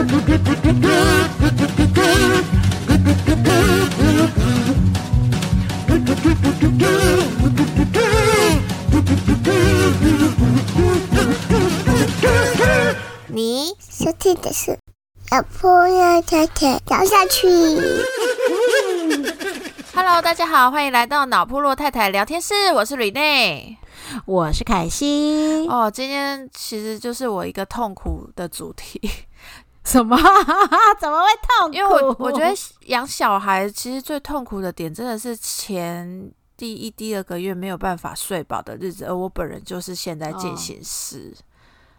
你收听的是老婆要太太聊下去。Hello，大家好，欢迎来到脑部落太太聊天室，我是 Rene。我是凯西。哦，今天其实就是我一个痛苦的主题，什么？怎么会痛苦？因为我我觉得养小孩其实最痛苦的点真的是前第一、第二个月没有办法睡饱的日子，而我本人就是现在进行式。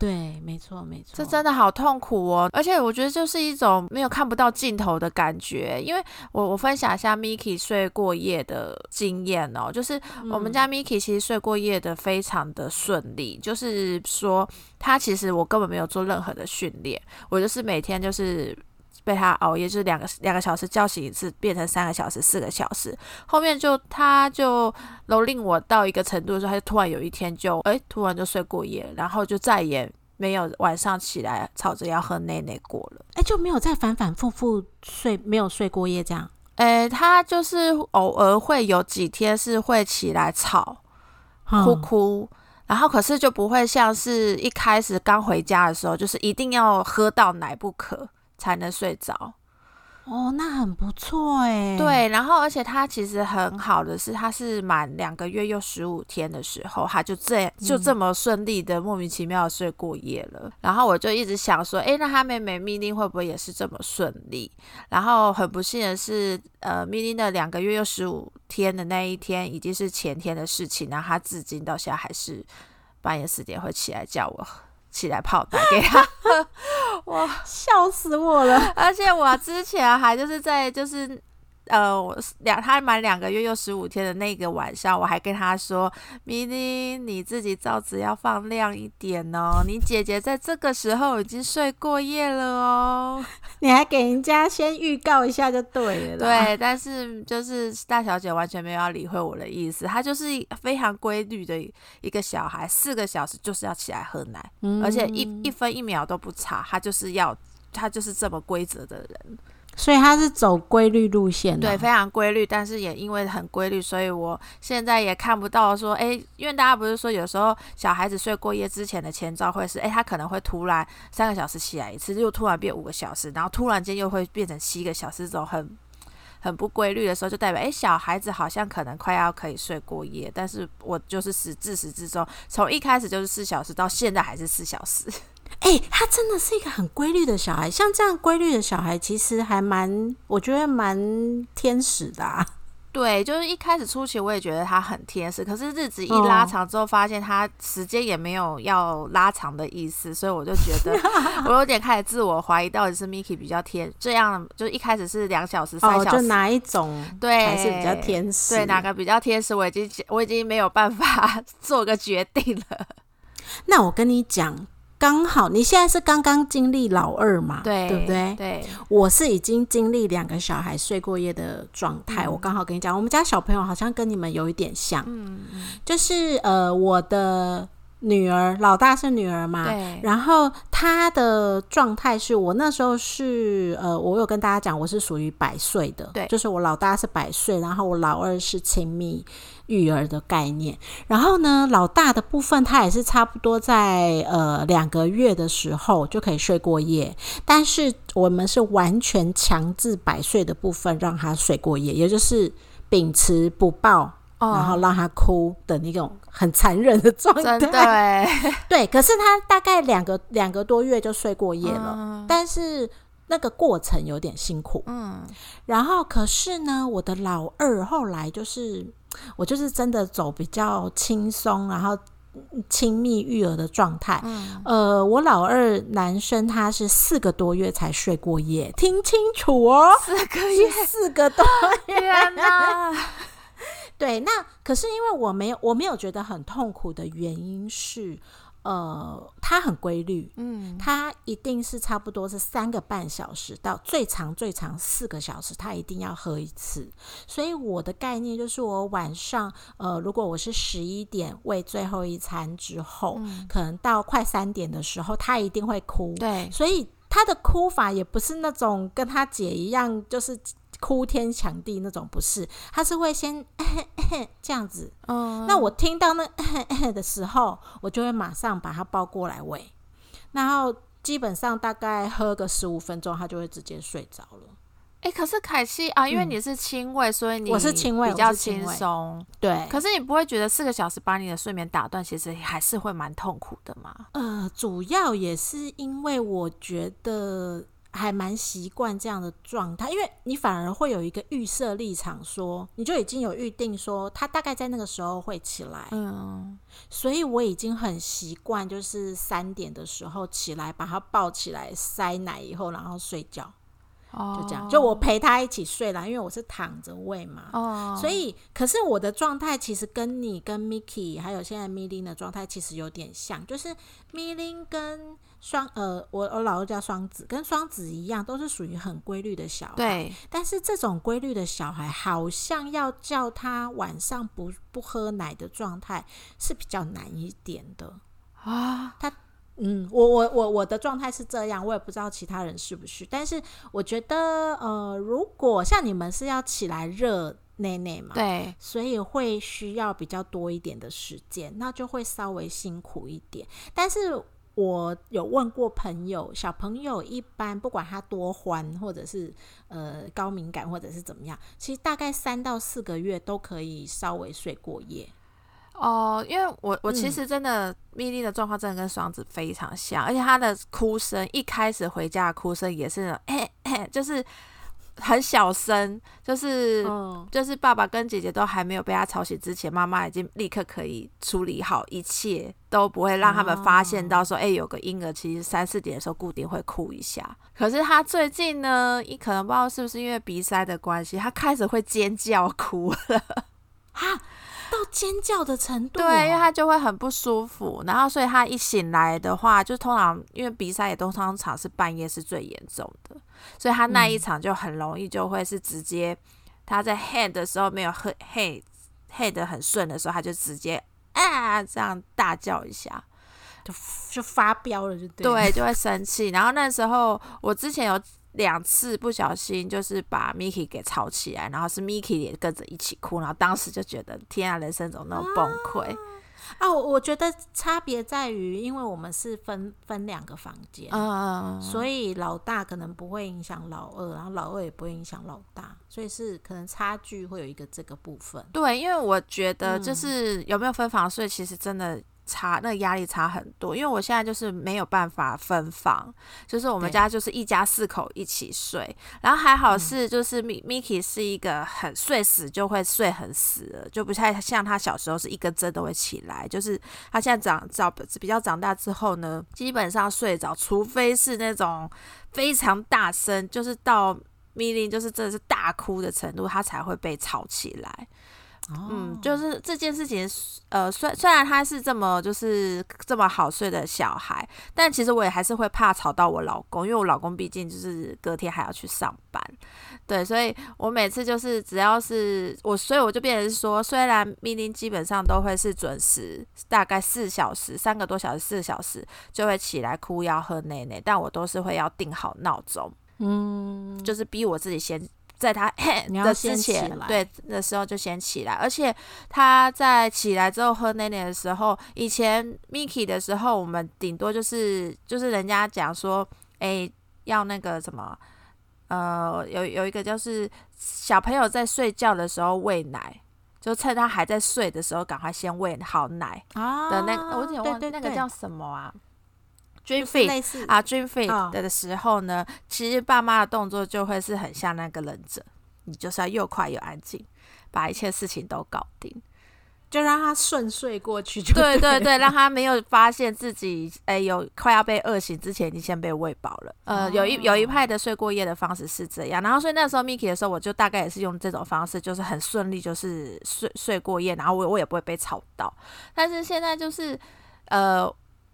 对，没错，没错，这真的好痛苦哦！而且我觉得就是一种没有看不到尽头的感觉，因为我我分享一下 Miki 睡过夜的经验哦，就是我们家 Miki 其实睡过夜的非常的顺利，就是说他其实我根本没有做任何的训练，我就是每天就是。被他熬夜，就是两个两个小时叫醒一次，变成三个小时、四个小时。后面就他就蹂躏我到一个程度的时候，他就突然有一天就哎，突然就睡过夜，然后就再也没有晚上起来吵着要喝奶奶过了。哎，就没有再反反复复睡，没有睡过夜这样。哎，他就是偶尔会有几天是会起来吵、哭哭，然后可是就不会像是一开始刚回家的时候，就是一定要喝到奶不可。才能睡着哦，那很不错哎。对，然后而且他其实很好的是，他是满两个月又十五天的时候，他就这样就这么顺利的、莫名其妙的睡过夜了。然后我就一直想说，哎，那他妹妹咪咪会不会也是这么顺利？然后很不幸的是，呃，咪咪的两个月又十五天的那一天已经是前天的事情，然后他至今到现在还是半夜四点会起来叫我。起来泡打给他，哇，笑死我了！而且我之前还就是在就是呃，我两他满两个月又十五天的那个晚上，我还跟他说：“咪咪，你自己罩子要放亮一点哦，你姐姐在这个时候已经睡过夜了哦。”你还给人家先预告一下就对了。对，但是就是大小姐完全没有要理会我的意思，她就是非常规律的一个小孩，四个小时就是要起来喝奶，嗯、而且一一分一秒都不差，她就是要，她就是这么规则的人。所以他是走规律路线的，对，非常规律。但是也因为很规律，所以我现在也看不到说，哎，因为大家不是说有时候小孩子睡过夜之前的前兆会是，哎，他可能会突然三个小时起来一次，又突然变五个小时，然后突然间又会变成七个小时，这种很 很不规律的时候，就代表，哎，小孩子好像可能快要可以睡过夜。但是我就是始自始至终，从一开始就是四小时，到现在还是四小时。哎、欸，他真的是一个很规律的小孩，像这样规律的小孩，其实还蛮，我觉得蛮天使的、啊。对，就是一开始初期我也觉得他很天使，可是日子一拉长之后，发现他时间也没有要拉长的意思，所以我就觉得 我有点开始自我怀疑，到底是 Miki 比较天，这样就一开始是两小时、三小时，哦、就哪一种对才是比较天使？对，哪个比较天使？我已经我已经没有办法 做个决定了。那我跟你讲。刚好你现在是刚刚经历老二嘛，对对不对？对，我是已经经历两个小孩睡过夜的状态。嗯、我刚好跟你讲，我们家小朋友好像跟你们有一点像，嗯，就是呃，我的女儿老大是女儿嘛，然后她的状态是我那时候是呃，我有跟大家讲，我是属于百岁的，对，就是我老大是百岁，然后我老二是亲密。育儿的概念，然后呢，老大的部分他也是差不多在呃两个月的时候就可以睡过夜，但是我们是完全强制百岁的部分让他睡过夜，也就是秉持不抱，哦、然后让他哭的那种很残忍的状态。真的，对，可是他大概两个两个多月就睡过夜了，嗯、但是。那个过程有点辛苦，嗯，然后可是呢，我的老二后来就是，我就是真的走比较轻松，然后亲密育儿的状态。嗯，呃，我老二男生他是四个多月才睡过夜，听清楚哦，四个月，四个多月，天哪！对，那可是因为我没有，我没有觉得很痛苦的原因是。呃，它很规律，嗯，它一定是差不多是三个半小时到最长最长四个小时，它一定要喝一次。所以我的概念就是，我晚上呃，如果我是十一点喂最后一餐之后，嗯可能到快三点的时候，他一定会哭。对，所以他的哭法也不是那种跟他姐一样，就是哭天抢地那种，不是，他是会先 这样子。嗯，那我听到那 的时候，我就会马上把他抱过来喂，然后基本上大概喝个十五分钟，他就会直接睡着了。哎、可是凯西啊，因为你是亲喂，所以你嗯我是亲喂比较轻松。对，可是你不会觉得四个小时把你的睡眠打断，其实还是会蛮痛苦的吗？呃，主要也是因为我觉得还蛮习惯这样的状态，因为你反而会有一个预设立场说你就已经有预定说他大概在那个时候会起来，嗯，所以我已经很习惯，就是三点的时候起来，把他抱起来塞奶以后，然后睡觉，哦，就这样，就我陪他一起睡啦，因为我是躺着喂嘛。哦，所以，可是我的状态其实跟你、跟 Miki 还有现在 m i l i n 的状态其实有点像，就是 m i l i n 跟双呃，我我老二叫双子，跟双子一样，都是属于很规律的小孩。，对，但是这种规律的小孩，好像要叫他晚上不不喝奶的状态是比较难一点的。啊，嗯，我我我我的状态是这样，我也不知道其他人是不是，但是我觉得，呃，如果像你们是要起来热内内嘛，对，所以会需要比较多一点的时间，那就会稍微辛苦一点。但是我有问过朋友，小朋友一般不管他多欢，或者是呃高敏感，或者是怎么样，其实大概三到四个月都可以稍微睡过夜。哦，因为我我其嗯实真的咪莉的状况真的跟双子非常像，而且她的哭声一开始回家的哭声也是哎、哎，就是很小声，就是。嗯，就是爸爸跟姐姐都还没有被他吵醒之前，妈妈已经立刻可以处理好一切，都不会让他们发现到说，哎、有个婴儿其实三四点的时候固定会哭一下。可是他最近呢，一可能不知道是不是因为鼻塞的关系，他开始会尖叫哭了。到尖叫的程度哦、对，因为他就会很不舒服，然后所以他一醒来的话，就通常因为鼻塞也都通常是半夜是最严重的，所以他那一场就很容易就会是直接他在 head 的时候没有 head head head 很顺的时候，他就直接啊这样大叫一下，就就发飙了，就。对，就会生气。然后那时候我之前有两次不小心就是把 Miki 给吵起来，然后是 Miki 也跟着一起哭，然后当时就觉得天啊，人生怎么那么崩溃？啊，我我觉得差别在于，因为我们是分分两个房间，嗯，所以老大可能不会影响老二，然后老二也不会影响老大，所以是可能差距会有一个这个部分。对，因为我觉得嗯就是有没有分房睡，其实真的差，那个压力差很多。因为我现在就是没有办法分房，就是我们家就是一家四口一起睡，然后还好嗯是就是咪 Miki 是一个很睡死就会睡很死的，就不太像他小时候是一根针都会起来，就是他现在长长比较长大之后呢，基本上睡着，除非是那种非常大声，就是到。命令就是真的是大哭的程度，他才会被吵起来。嗯，就是这件事情，呃，虽虽然他是这么就是这么好睡的小孩，但其实我也还是会怕吵到我老公，因为我老公毕竟就是隔天还要去上班，对，所以我每次就是只要是我，所以我就变成是说，虽然命令基本上都会是准时，大概四小时、三个多小时、四个小时就会起来哭要喝奶奶，但我都是会要定好闹钟，嗯，就是逼我自己先在他 你要的先起之前，来。对的时候就先起来，而且他在起来之后喝奶奶的时候，以前 Miki 的时候，我们顶多就是就是人家讲说，哎、要那个什么，呃，有有一个就是小朋友在睡觉的时候喂奶。就趁他还在睡的时候，赶快先喂好奶啊的那个，我有点忘对对对。那个叫什么啊？Dream feed 啊，dream 哦的时候呢，其实爸妈的动作就会是很像那个忍者，你就是要又快又安静，把一切事情都搞定。就让他顺睡过去就对对对对，让他没有发现自己哎、有快要被饿醒之前，已经先被喂饱了。呃，有一有一派的睡过夜的方式是这样，然后所以那时候 Miki 的时候，我就大概也是用这种方式，就是很顺利，就是睡睡过夜，然后我我也不会被吵到。但是现在就是呃。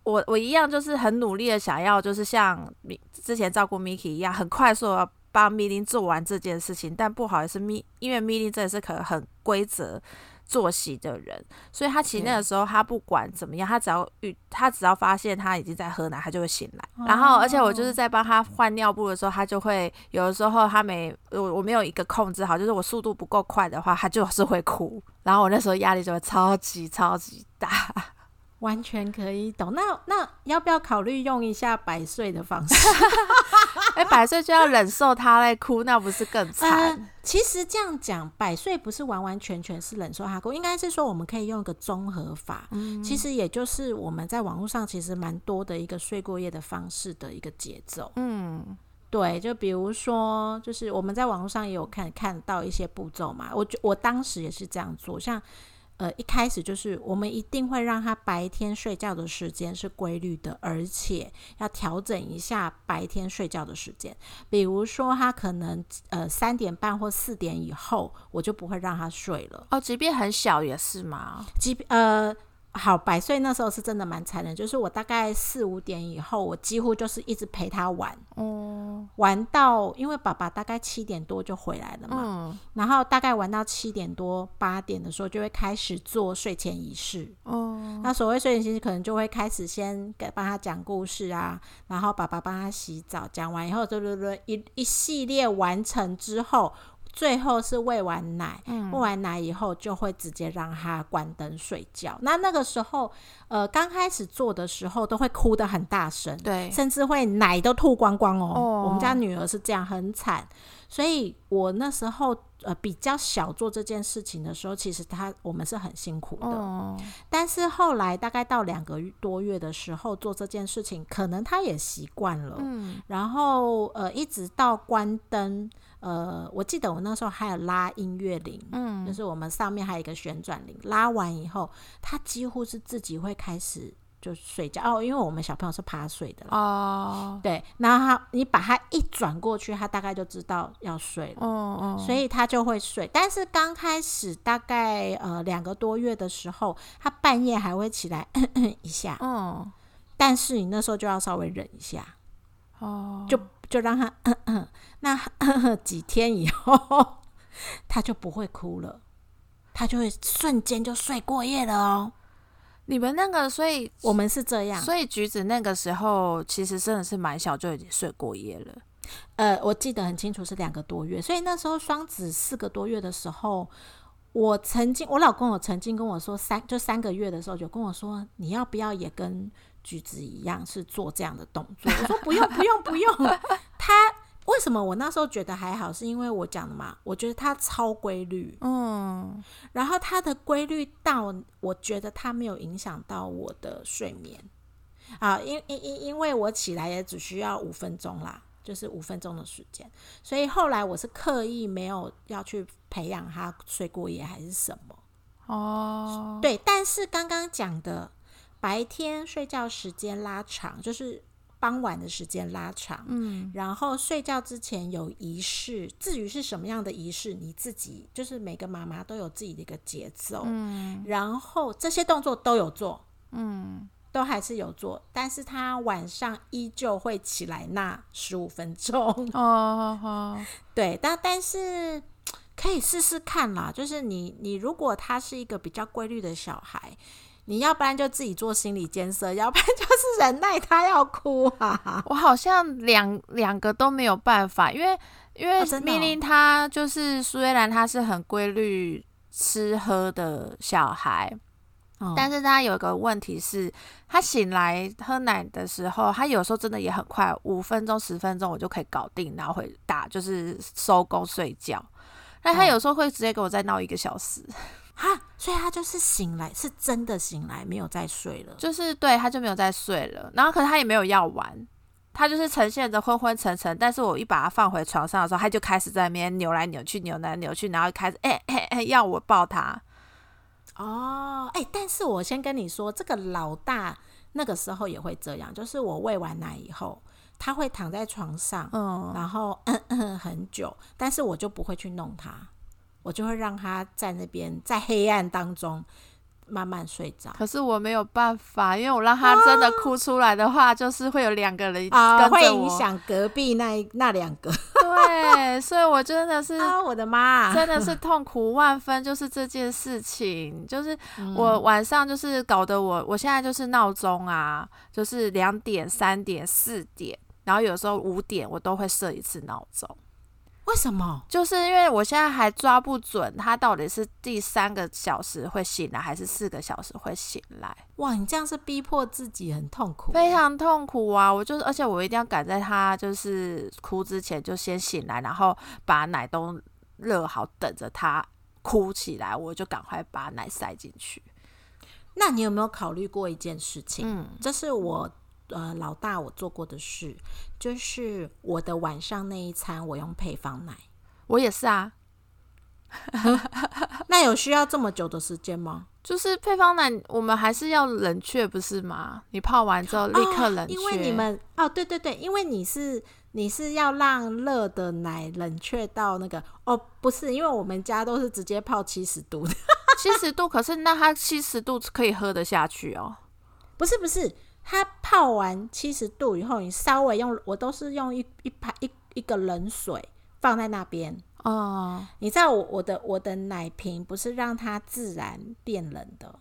我我一样就是很努力的想要，就是像米之前照顾 Miki 一样，很快速的帮米林做完这件事情。但不好意思，米因为米林真的是可能很规则作息的人，所以他其实那个时候他不管怎么样，他只要遇他只要发现他已经在喝奶，他就会醒来。然后而且我就是在帮他换尿布的时候，他就会有的时候他没我我没有一个控制好，就是我速度不够快的话，他就是会哭。然后我那时候压力就会超级超级大。完全可以懂。那那要不要考虑用一下百岁的方式？哎，百岁就要忍受他在哭，那不是更惨？其实这样讲，百岁不是完完全全是忍受他哭，应该是说我们可以用一个综合法。嗯，其实也就是我们在网络上其实蛮多的一个睡过夜的方式的一个节奏。嗯，对，就比如说，就是我们在网络上也有看看到一些步骤嘛。我我当时也是这样做，像。呃，一开始就是我们一定会让他白天睡觉的时间是规律的，而且要调整一下白天睡觉的时间。比如说，他可能呃三点半或四点以后，我就不会让他睡了。哦，即便很小也是吗？即呃。好，百岁那时候是真的蛮残忍，就是我大概四五点以后，我几乎就是一直陪他玩，哦，玩到因为爸爸大概七点多就回来了嘛，嗯，然后大概玩到七点多八点的时候，就会开始做睡前仪式，哦，那所谓睡前仪式可能就会开始先给帮他讲故事啊，然后爸爸帮他洗澡，讲完以后，对对对，一一系列完成之后。最后是喂完奶，喂完奶以后就会直接让他关灯睡觉。那那个时候，呃，刚开始做的时候都会哭得很大声，对，甚至会奶都吐光光哦。我们家女儿是这样，很惨。所以我那时候呃比较小做这件事情的时候，其实他我们是很辛苦的。但是后来大概到两个多月的时候做这件事情，可能他也习惯了。嗯，然后呃一直到关灯。呃，我记得我那时候还有拉音乐铃，嗯，就是我们上面还有一个旋转铃，拉完以后，他几乎是自己会开始就睡觉。哦，因为我们小朋友是趴睡的哦，对，然后他你把他一转过去，他大概就知道要睡了，哦哦，所以他就会睡。但是刚开始大概呃两个多月的时候，他半夜还会起来 一下，嗯，但是你那时候就要稍微忍一下，哦，就。就让他，那 几天以后，他就不会哭了，他就会瞬间就睡过夜了哦。你们那个，所以我们是这样，所以橘子那个时候其实真的是蛮小就已经睡过夜了。呃，我记得很清楚是两个多月，所以那时候双子四个多月的时候，我曾经我老公有曾经跟我说三就三个月的时候就跟我说，你要不要也跟。句子一样是做这样的动作，我说不用不用不用。他为什么我那时候觉得还好？是因为我讲的嘛，我觉得他超规律，嗯，然后他的规律到我觉得他没有影响到我的睡眠啊，因因因因为我起来也只需要五分钟啦，就是五分钟的时间，所以后来我是刻意没有要去培养他睡过夜还是什么哦，对，但是刚刚讲的。白天睡觉时间拉长，就是傍晚的时间拉长。嗯，然后睡觉之前有仪式，至于是什么样的仪式，你自己就是每个妈妈都有自己的一个节奏。嗯，然后这些动作都有做，嗯，都还是有做，但是他晚上依旧会起来那十五分钟。哦，对，但但是可以试试看啦，就是你你如果他是一个比较规律的小孩。你要不然就自己做心理建设，要不然就是忍耐他要哭啊！我好像两两个都没有办法，因为因为命令他就是虽然他是很规律吃喝的小孩，但是他有一个问题是，他醒来喝奶的时候，他有时候真的也很快，五分钟十分钟我就可以搞定，然后会打就是收工睡觉，但他有时候会直接给我再闹一个小时。哈，所以他就是醒来，是真的醒来，没有再睡了。就是对，他就没有再睡了。然后，可是他也没有要玩，他就是呈现着昏昏沉沉。但是我一把他放回床上的时候，他就开始在那边扭来扭去，扭来扭去，然后开始哎哎哎要我抱他。哦，哎，但是我先跟你说，这个老大那个时候也会这样，就是我喂完奶以后，他会躺在床上，嗯，然后嗯 嗯很久，但是我就不会去弄他。我就会让他在那边，在黑暗当中慢慢睡着。可是我没有办法，因为我让他真的哭出来的话，就是会有两个人啊，会影。响隔壁那一那两个 对，所以我真的是啊！我的妈，真的是痛苦万分，就是这件事情，就是嗯我晚上就是搞得我，我现在就是闹钟啊，就是两点、三点、四点，然后有时候五点我都会设一次闹钟，为什么？就是因为我现在还抓不准他到底是第三个小时会醒来，还是四个小时会醒来，哇，你这样是逼迫自己很痛苦，非常痛苦啊！我就是，而且我一定要赶在他就是哭之前就先醒来，然后把奶都热好，等着他哭起来，我就赶快把奶塞进去。那你有没有考虑过一件事情？嗯，这是我呃老大我做过的事，就是我的晚上那一餐我用配方奶。我也是啊，那有需要这么久的时间吗？就是配方奶，我们还是要冷却，不是吗？你泡完之后立刻冷却，因为你们哦，对对对，因为你是你是要让热的奶冷却到那个哦，不是，因为我们家都是直接泡七十度的，七十度，可是那它七十度可以喝得下去哦。不是不是，它泡完七十度以后，你稍微用，我都是用一一排一一个冷水放在那边。哦，你知道我我的我的奶瓶不是让它自然变冷的，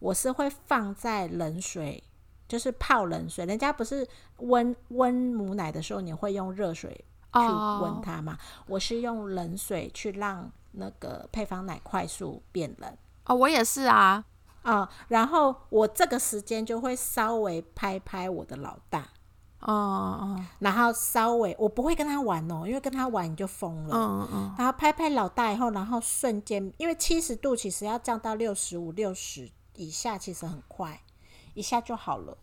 我是会放在冷水，就是泡冷水。人家不是温温母奶的时候，你会用热水去哦温它吗？我是用冷水去让那个配方奶快速变冷。哦，我也是啊。啊、然后我这个时间就会稍微拍拍我的老大，哦哦，然后稍微我不会跟他玩哦，因为跟他玩你就疯了。嗯嗯，然后拍拍老大以后，然后瞬间，因为七十度其实要降到六十五、六十以下，其实很快，一下就好了。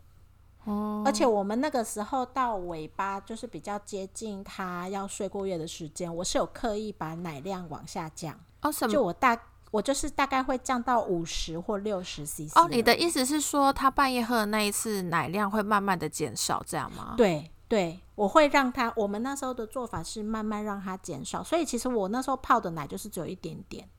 哦，而且我们那个时候到尾巴，就是比较接近他要睡过夜的时间，我是有刻意把奶量往下降，哦什么？就我大我就是大概会降到五十或六十 CC。哦，你的意思是说，他半夜喝的那一次奶量会慢慢的减少，这样吗？对对，我会让他。我们那时候的做法是慢慢让他减少，所以其实我那时候泡的奶就是只有一点点。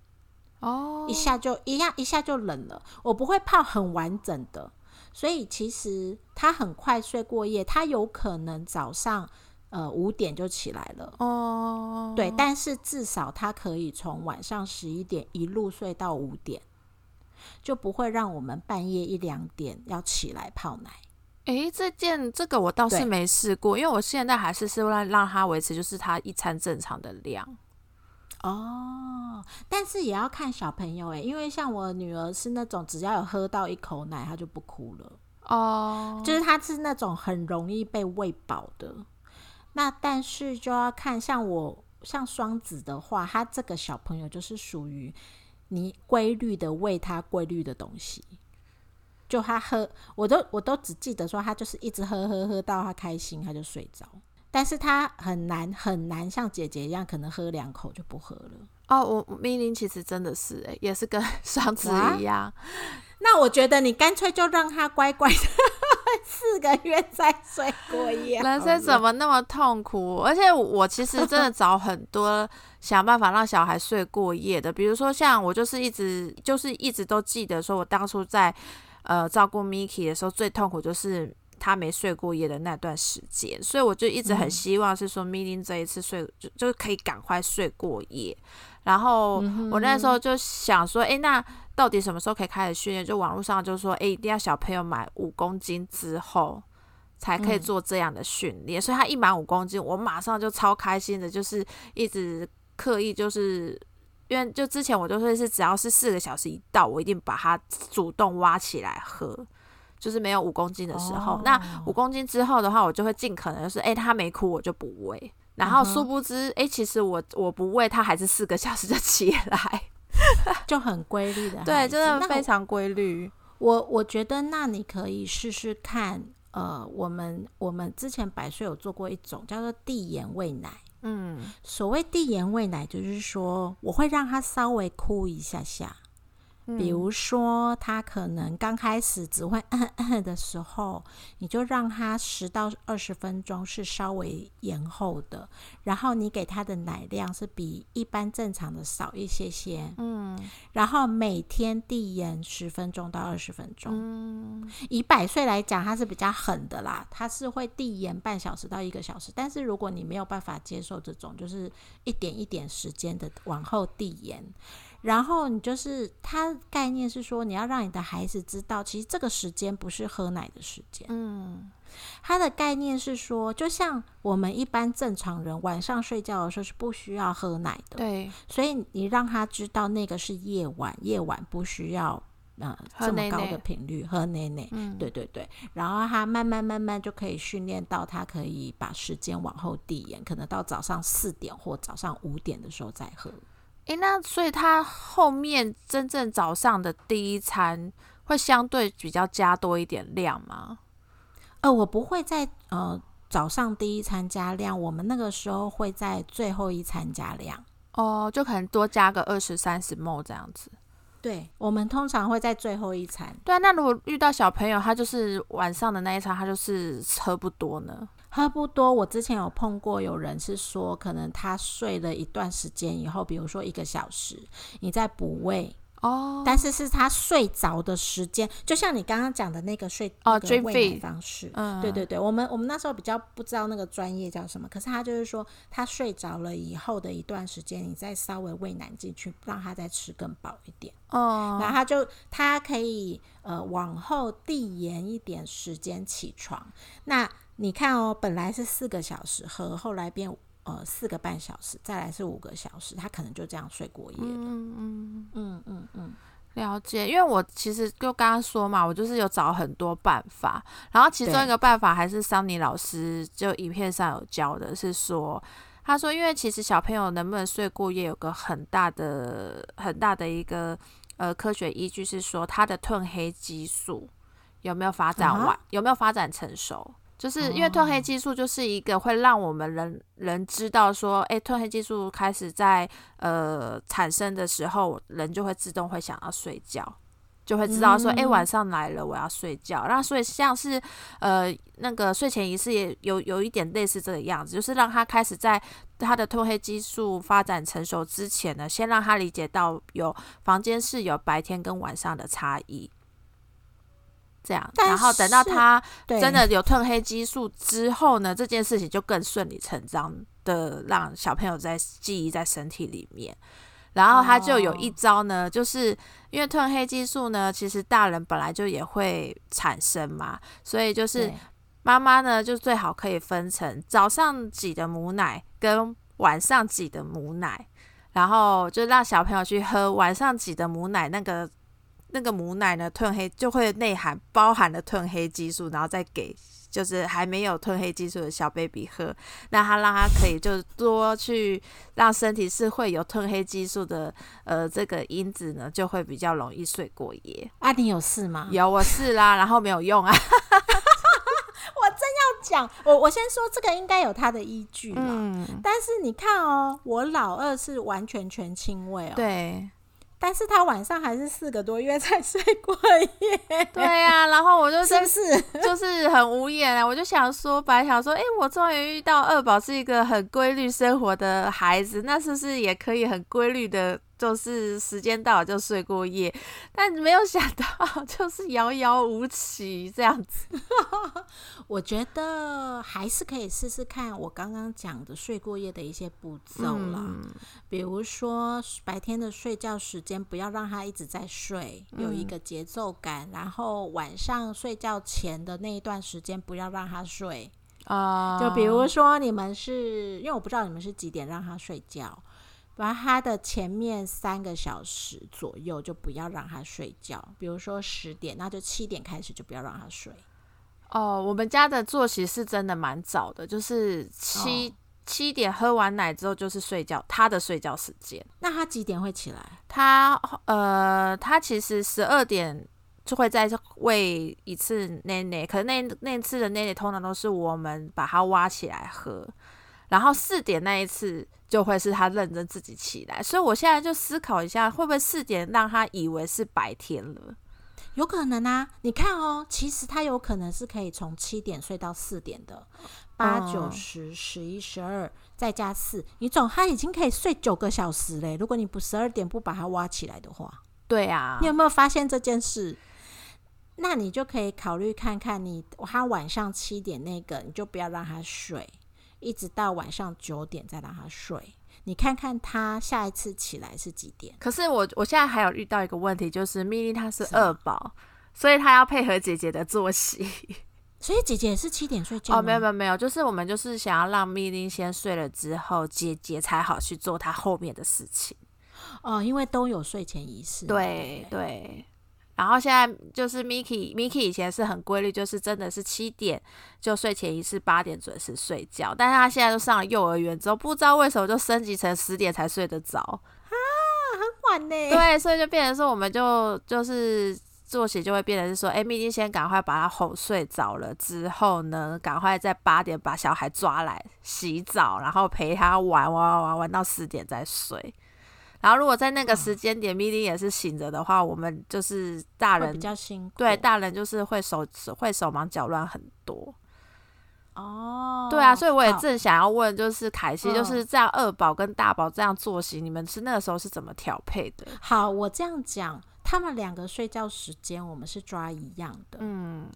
哦一，下就一样，一下就冷了。我不会泡很完整的，所以其实他很快睡过夜，他有可能早上呃五点就起来了。哦，对，但是至少他可以从晚上十一点一路睡到五点，就不会让我们半夜一两点要起来泡奶。诶，这件这个我倒是没试过，因为我现在还是是让让他维持就是他一餐正常的量。哦，但是也要看小朋友诶，因为像我女儿是那种只要有喝到一口奶，她就不哭了。哦，就是她是那种很容易被喂饱的。那但是就要看像我像双子的话，他这个小朋友就是属于你规律的喂他规律的东西。就他喝，我都我都只记得说他就是一直喝喝喝到他开心他就睡着，但是他很难很难像姐姐一样，可能喝两口就不喝了。哦，我我命令其实真的是诶，也是跟 双子一样。那我觉得你干脆就让他乖乖的四个月才睡过夜。人生怎么那么痛苦？而且我其实真的找很多想办法让小孩睡过夜的，比如说像我就是一直就是一直都记得说，我当初在呃照顾 Miki 的时候，最痛苦就是他没睡过夜的那段时间，所以我就一直很嗯希望是说 Miki 这一次睡就就可以赶快睡过夜。然后嗯我那时候就想说，诶，那到底什么时候可以开始训练？就网络上就说，诶，一定要小朋友满五公斤之后才可以嗯做这样的训练。所以他一满五公斤，我马上就超开心的，就是一直刻意就是。因为就之前我都会是只要是四个小时一到，我一定把它主动挖起来喝，就是没有五公斤的时候。哦那五公斤之后的话，我就会尽可能就是，诶，他没哭我就不喂。然后殊不知，诶，其实我我不喂他，还是四个小时就起来。就很规律的对，真的非常规律。我我觉得，那你可以试试看。呃，我们我们之前百岁有做过一种叫做递盐喂奶。嗯，所谓递盐喂奶，就是说我会让他稍微哭一下下，比如说，他可能刚开始只会嗯嗯的时候，你就让他十到二十分钟是稍微延后的，然后你给他的奶量是比一般正常的少一些些，嗯，然后每天递延十分钟到二十分钟，嗯，以百岁来讲，他是比较狠的啦，他是会递延半小时到一个小时，但是如果你没有办法接受这种，就是一点一点时间的往后递盐。然后你就是它概念是说，你要让你的孩子知道，其实这个时间不是喝奶的时间。嗯，它的概念是说，就像我们一般正常人晚上睡觉的时候是不需要喝奶的。对，所以你让他知道那个是夜晚，夜晚不需要呃这么高的频率喝奶奶。嗯，对对对。然后他慢慢慢慢就可以训练到，他可以把时间往后递延，可能到早上四点或早上五点的时候再喝。诶，那所以他后面真正早上的第一餐会相对比较加多一点量吗？呃，我不会在呃早上第一餐加量，我们那个时候会在最后一餐加量。哦，就可能多加个二十三十这样子。对，我们通常会在最后一餐。对啊，那如果遇到小朋友，他就是晚上的那一餐，他就是喝不多呢。喝不多，我之前有碰过，有人是说，可能他睡了一段时间以后，比如说一个小时，你再补喂哦，但是是他睡着的时间，就像你刚刚讲的那个睡哦追喂奶方式，嗯，对对对，我们我们那时候比较不知道那个专业叫什么，可是他就是说，他睡着了以后的一段时间，你再稍微喂奶进去，让他再吃更饱一点哦，然后他就他可以呃往后递延一点时间起床，那。你看哦，本来是四个小时喝，后来变呃四个半小时，再来是五个小时，他可能就这样睡过夜了。嗯嗯嗯嗯嗯，了解。因为我其实就刚刚说嘛，我就是有找很多办法，然后其中一个办法还是桑尼老师就影片上有教的，是说他说，因为其实小朋友能不能睡过夜，有个很大的很大的一个呃科学依据是说他的褪黑激素有没有发展完，有没有发展成熟。就是因为褪黑激素就是一个会让我们人人知道说，哎，褪黑激素开始在呃产生的时候，人就会自动会想要睡觉，就会知道说，哎，晚上来了，我要睡觉。那所以像是呃那个睡前仪式也有有一点类似这个样子，就是让他开始在他的褪黑激素发展成熟之前呢，先让他理解到有房间是有白天跟晚上的差异。这样，然后等到他真的有褪黑激素之后呢，这件事情就更顺理成章的让小朋友在记忆在身体里面。然后他就有一招呢，就是因为褪黑激素呢，其实大人本来就也会产生嘛，所以就是妈妈呢就最好可以分成早上挤的母奶跟晚上挤的母奶，然后就让小朋友去喝晚上挤的母奶那个。那个母奶呢，褪黑就会内含包含了褪黑激素，然后再给就是还没有褪黑激素的小 baby 喝，那他让他可以就是多去让身体是会有褪黑激素的呃这个因子呢，就会比较容易睡过夜。啊，你有事吗？有，我试啦，然后没有用啊。我真要讲，我我先说这个应该有它的依据啦。嗯，但是你看哦，我老二是完全全亲喂哦。对。但是他晚上还是四个多月才睡过夜，对呀，然后我就是是 就是很无言啊？我就想说，本来想说，哎，我终于遇到二宝是一个很规律生活的孩子，那是不是也可以很规律的？就是时间到了就睡过夜，但没有想到 就是遥遥无期这样子。我觉得还是可以试试看我刚刚讲的睡过夜的一些步骤啦，比如说白天的睡觉时间不要让他一直在睡，有一个节奏感，然后晚上睡觉前的那一段时间不要让他睡啊。就比如说你们是因为我不知道你们是几点让他睡觉。把他的前面三个小时左右就不要让他睡觉，比如说十点，那就七点开始就不要让他睡。哦，我们家的作息是真的蛮早的，就是七七点喝完奶之后就是睡觉，他的睡觉时间。那他几点会起来？他呃，他其实十二点就会再喂一次奶奶，可是那那次的奶奶通常都是我们把它挖起来喝。然后四点那一次就会是他认真自己起来。所以我现在就思考一下，会不会四点让他以为是白天了？有可能啊，你看哦，其实他有可能是可以从七点睡到四点的，八九十十一十二再加四，你总他已经可以睡九个小时嘞。如果你不十二点不把他挖起来的话，对啊，你有没有发现这件事？那你就可以考虑看看你他晚上七点那个，你就不要让他睡，一直到晚上九点再让他睡。你看看他下一次起来是几点？可是我我现在还有遇到一个问题，就是咪咪她是二宝，所以她要配合姐姐的作息。所以姐姐也是七点睡觉哦，没有没有没有，就是我们就是想要让咪咪先睡了之后，姐姐才好去做她后面的事情。哦，因为都有睡前仪式。对对。然后现在就是 Miki，Miki 以前是很规律，就是真的是七点就睡前一次，八点准时睡觉。但是他现在都上了幼儿园之后，不知道为什么就升级成十点才睡得着啊，很晚呢。对，所以就变成说，我们就就是作息就会变成是说，哎，Miki 先赶快把他哄睡着了之后呢，赶快在八点把小孩抓来洗澡，然后陪他玩玩玩玩玩到十点再睡。然后，如果在那个时间点咪咪也是醒着的话，我们就是大人比较辛苦。对，大人就是会手会手忙脚乱很多。哦，对啊，所以我也正想要问，就是凯西，就是这样二宝跟大宝这样作息，你们是那个时候是怎么调配的？好，我这样讲，他们两个睡觉时间我们是抓一样的。嗯，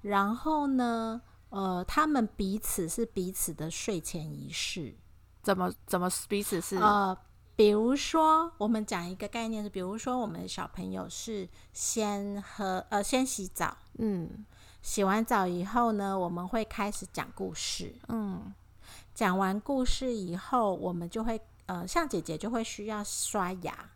然后呢，呃，他们彼此是彼此的睡前仪式，怎么怎么彼此是呃。比如说，我们讲一个概念是，比如说，我们的小朋友是先喝呃先洗澡，嗯，洗完澡以后呢，我们会开始讲故事，嗯，讲完故事以后，我们就会呃，像姐姐就会需要刷牙，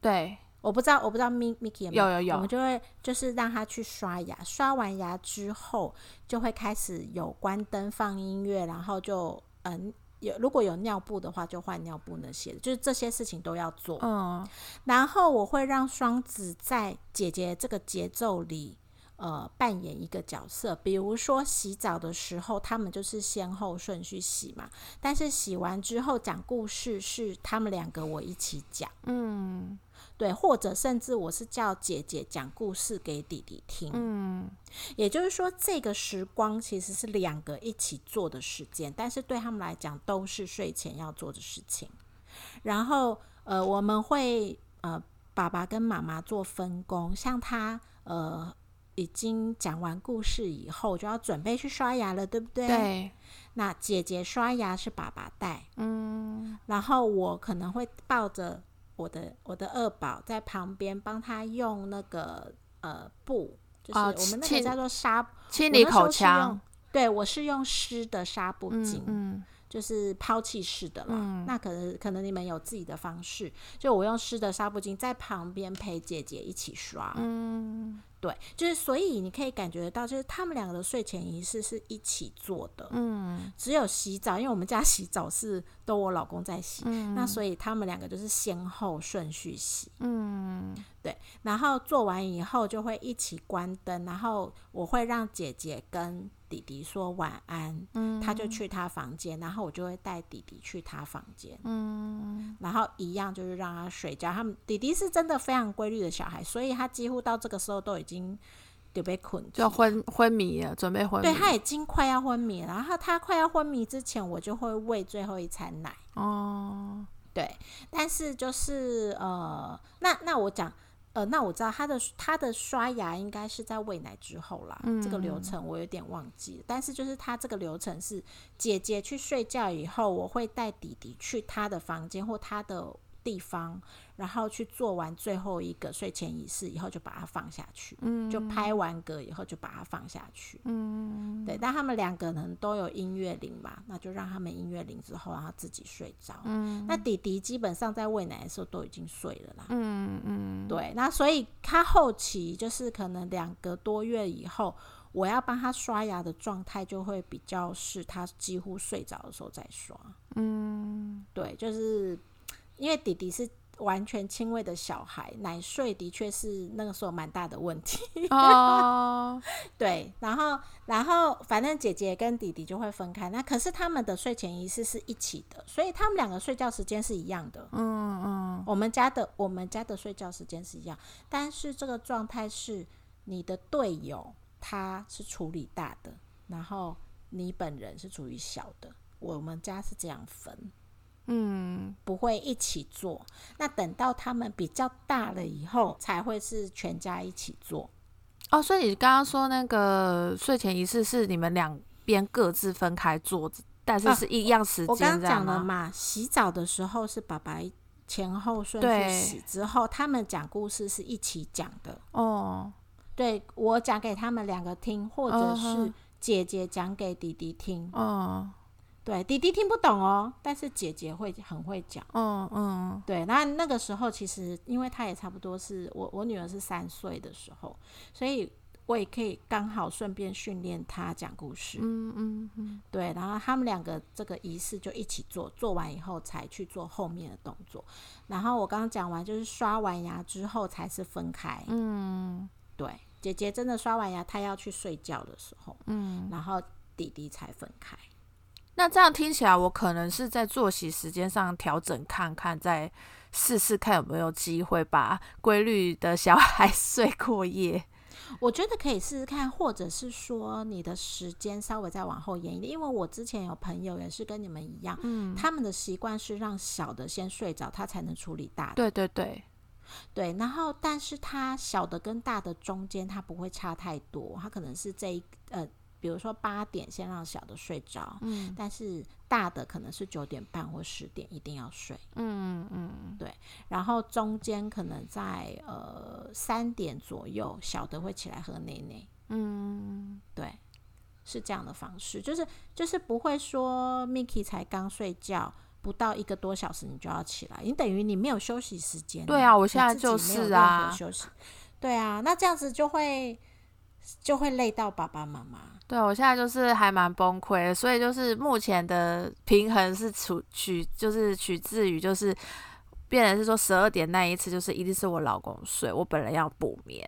对，我不知道，我不知道 Mi Miki 有有有，我们就会就是让他去刷牙，刷完牙之后就会开始有关灯放音乐，然后就嗯。有如果有尿布的话，就换尿布那些，就是这些事情都要做。嗯，然后我会让双子在姐姐这个节奏里，呃，扮演一个角色。比如说洗澡的时候，他们就是先后顺序洗嘛，但是洗完之后讲故事是他们两个我一起讲。嗯。对，或者甚至我是叫姐姐讲故事给弟弟听，嗯，也就是说，这个时光其实是两个一起做的时间，但是对他们来讲都是睡前要做的事情。然后，呃，我们会呃，爸爸跟妈妈做分工，像他呃已经讲完故事以后，就要准备去刷牙了，对不对？对。那姐姐刷牙是爸爸带，嗯，然后我可能会抱着。我的我的二宝在旁边帮他用那个呃布，就是我们那个叫做纱清理口腔。对我是用湿的纱布巾，嗯，就是抛弃式的啦。那可能可能你们有自己的方式，就我用湿的纱布巾在旁边陪姐姐一起刷，嗯。对，就是所以你可以感觉得到，就是他们两个的睡前仪式是一起做的。嗯，只有洗澡，因为我们家洗澡是都我老公在洗，嗯，那所以他们两个就是先后顺序洗。嗯，对，然后做完以后就会一起关灯，然后我会让姐姐跟。弟弟说晚安，嗯，他就去他房间，然后我就会带弟弟去他房间，嗯，然后一样就是让他睡觉。他们弟弟是真的非常规律的小孩，所以他几乎到这个时候都已经就被困，就昏昏迷了，准备昏迷。对他已经快要昏迷，然后他快要昏迷之前，我就会喂最后一餐奶。哦，对，但是就是呃，那那我讲。呃，那我知道他的他的刷牙应该是在喂奶之后啦，这个流程我有点忘记。但是就是他这个流程是姐姐去睡觉以后，我会带弟弟去他的房间或他的。地方，然后去做完最后一个睡前仪式以后，就把它放下去。嗯，就拍完嗝以后，就把它放下去。嗯，对。但他们两个人都有音乐铃嘛，那就让他们音乐铃之后，然后自己睡着。嗯，那弟弟基本上在喂奶的时候都已经睡了啦。嗯嗯，对。那所以他后期就是可能两个多月以后，我要帮他刷牙的状态就会比较是他几乎睡着的时候再刷。嗯，对，就是。因为弟弟是完全亲喂的小孩，奶睡的确是那个时候蛮大的问题。哦，对，然后然后反正姐姐跟弟弟就会分开，那可是他们的睡前仪式是一起的，所以他们两个睡觉时间是一样的。嗯嗯，我们家的我们家的睡觉时间是一样，但是这个状态是你的队友他是处理大的，然后你本人是处于小的。我们家是这样分。嗯，不会一起做。那等到他们比较大了以后，才会是全家一起做。哦，所以你刚刚说那个睡前仪式是你们两边各自分开做，但是是一样时间。我刚刚讲了？嘛，洗澡的时候是爸爸前后顺序洗，之后他们讲故事是一起讲的。哦，对我讲给他们两个听，或者是姐姐讲给弟弟听。嗯对，弟弟听不懂哦，但是姐姐会很会讲。嗯嗯对，那那个时候其实，因为她也差不多是我我女儿是三岁的时候，所以我也可以刚好顺便训练她讲故事。嗯嗯嗯，对，然后他们两个这个仪式就一起做，做完以后才去做后面的动作。然后我刚刚讲完，就是刷完牙之后才是分开。嗯对，姐姐真的刷完牙，她要去睡觉的时候，嗯，然后弟弟才分开。那这样听起来，我可能是在作息时间上调整看看，再试试看有没有机会把规律的小孩 睡过夜。我觉得可以试试看，或者是说你的时间稍微再往后延一点，因为我之前有朋友也是跟你们一样，嗯，他们的习惯是让小的先睡着，他才能处理大的。对对对，对，然后但是他小的跟大的中间，他不会差太多，他可能是这一呃，比如说八点先让小的睡着，嗯但是大的可能是九点半或十点一定要睡，嗯嗯对然后中间可能在呃三点左右，小的会起来喝奶奶，嗯，对，是这样的方式，就是就是不会说 Miki 才刚睡觉。不到一个多小时你就要起来，你等于你没有休息时间。对啊我现在就是啊休息。对啊，那这样子就会就会累到爸爸妈妈。对我现在就是还蛮崩溃的，所以就是目前的平衡是取取就是取自于就是。变成是说十二点那一次，就是一定是我老公睡，我本人要补眠。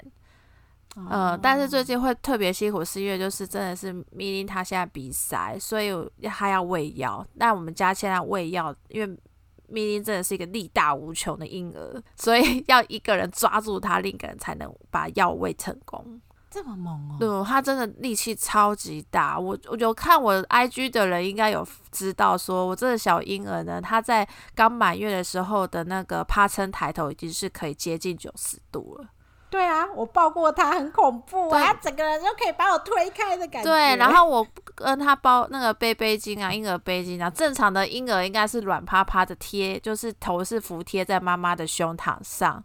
嗯呃，但是最近会特别辛苦，是因为就是真的是咪琳她现在鼻塞，所以他要喂药。那我们家现在喂药，因为咪琳真的是一个力大无穷的婴儿，所以要一个人抓住他，另一个人才能把药喂成功。这么猛哦、对，他真的力气超级大。我我有看我 IG 的人应该有知道，说我这个小婴儿呢，他在刚满月的时候的那个趴撑抬头已经是可以接近九十度了。对啊，我抱过他，很恐怖啊，他整个人就可以把我推开的感觉。对，然后我跟他包那个背背巾啊，婴儿背巾啊，正常的婴儿应该是软趴趴的贴，就是头是服贴在妈妈的胸膛上。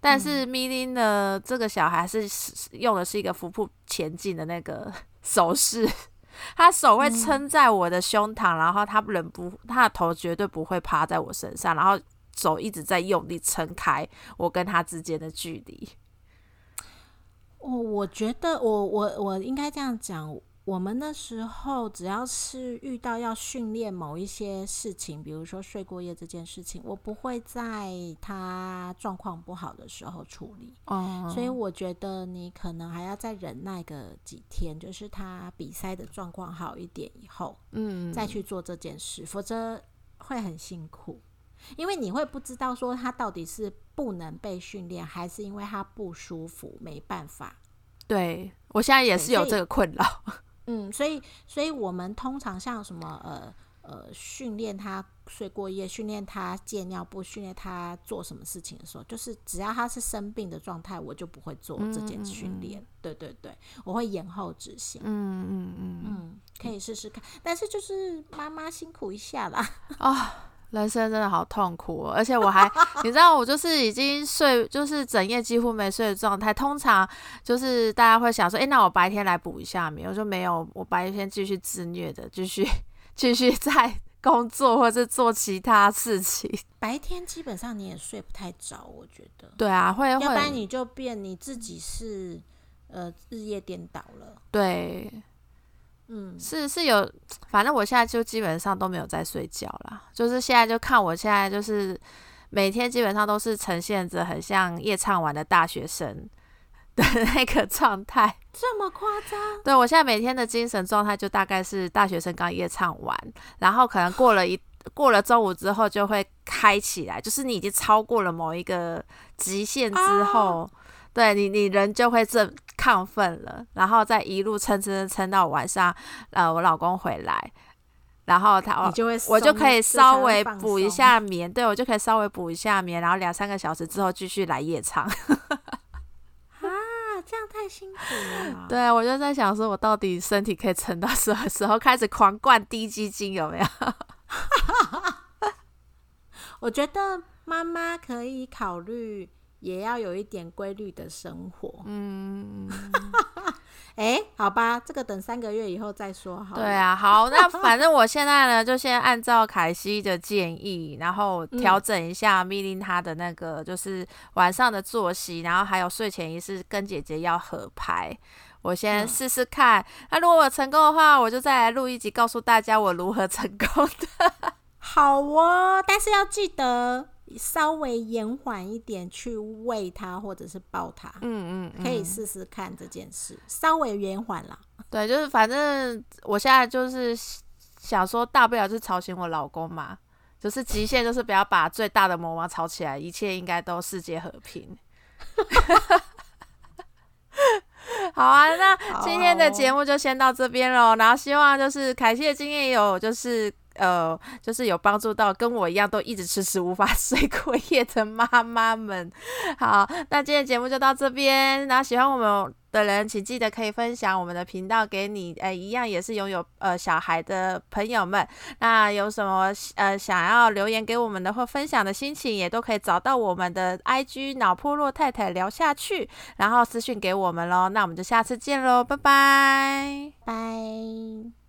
但是咪琳呢，这个小孩是是用的是一个腹部前进的那个手势，他手会撑在我的胸膛，然后他人不，他的头绝对不会趴在我身上，然后手一直在用力撑开我跟他之间的距离。我我觉得我我我应该这样讲，我们那时候只要是遇到要训练某一些事情，比如说睡过夜这件事情，我不会在他状况不好的时候处理。哦所以我觉得你可能还要再忍耐个几天，就是他比赛的状况好一点以后，嗯，再去做这件事，否则会很辛苦。因为你会不知道说他到底是不能被训练，还是因为他不舒服没办法。对我现在也是有这个困扰。嗯，所以所以我们通常像什么呃呃训练他睡过夜，训练他戒尿布，训练他做什么事情的时候，就是只要他是生病的状态，我就不会做这件训练。对对对，我会延后执行。嗯嗯嗯，嗯，可以试试看，但是就是妈妈辛苦一下啦。啊、人生真的好痛苦、哦，而且我还，你知道，我就是已经睡，就是整夜几乎没睡的状态。通常就是大家会想说，诶，那我白天来补一下眠，我说没有，我白天继续自虐的，继续 继续在工作或者做其他事情。白天基本上你也睡不太着，我觉得，对啊，会会，要不然你就变你自己是呃日夜颠倒了。对，嗯，是是有，反正我现在就基本上都没有在睡觉啦，就是现在就看我现在就是每天基本上都是呈现着很像夜唱完的大学生的那个状态。这么夸张？对我现在每天的精神状态就大概是大学生刚夜唱完，然后可能过了一过了中午之后就会开起来，就是你已经超过了某一个极限之后，对你你人就会正亢奋了，然后再一路撑撑撑到晚上，呃，我老公回来。然后他，你就会我就可以稍微补一下眠，对我就可以稍微补一下眠，然后两三个小时之后继续来夜唱。啊，这样太辛苦了。对我就在想说，我到底身体可以撑到什么时候开始狂灌低基金有没有？我觉得妈妈可以考虑，也要有一点规律的生活。嗯，哎、好吧，这个等三个月以后再说好。对啊，好，那反正我现在呢，就先按照凯西的建议，然后调整一下命令他的那个就是晚上的作息，然后还有睡前仪式跟姐姐要合拍。我先嗯试试看，那、如果我成功的话，我就再来录一集，告诉大家我如何成功的。好哦，但是要记得稍微延缓一点去喂它或者是抱它，嗯嗯，可以试试看这件事，稍微延缓啦。对，就是反正我现在就是想说，大不了就是吵醒我老公嘛，就是极限就是不要把最大的魔王吵起来，一切应该都世界和平。好啊，那今天的节目就先到这边喽。然后希望就是凯西的经验也有就是呃，就是有帮助到跟我一样都一直迟迟无法 睡过夜的妈妈们。好，那今天节目就到这边。然后喜欢我们的人，请记得可以分享我们的频道给你，呃，一样也是拥有呃小孩的朋友们。那有什么呃想要留言给我们的或分享的心情，也都可以找到我们的 IG 脑破落太太聊下去，然后私讯给我们喽。那我们就下次见喽，拜拜。拜。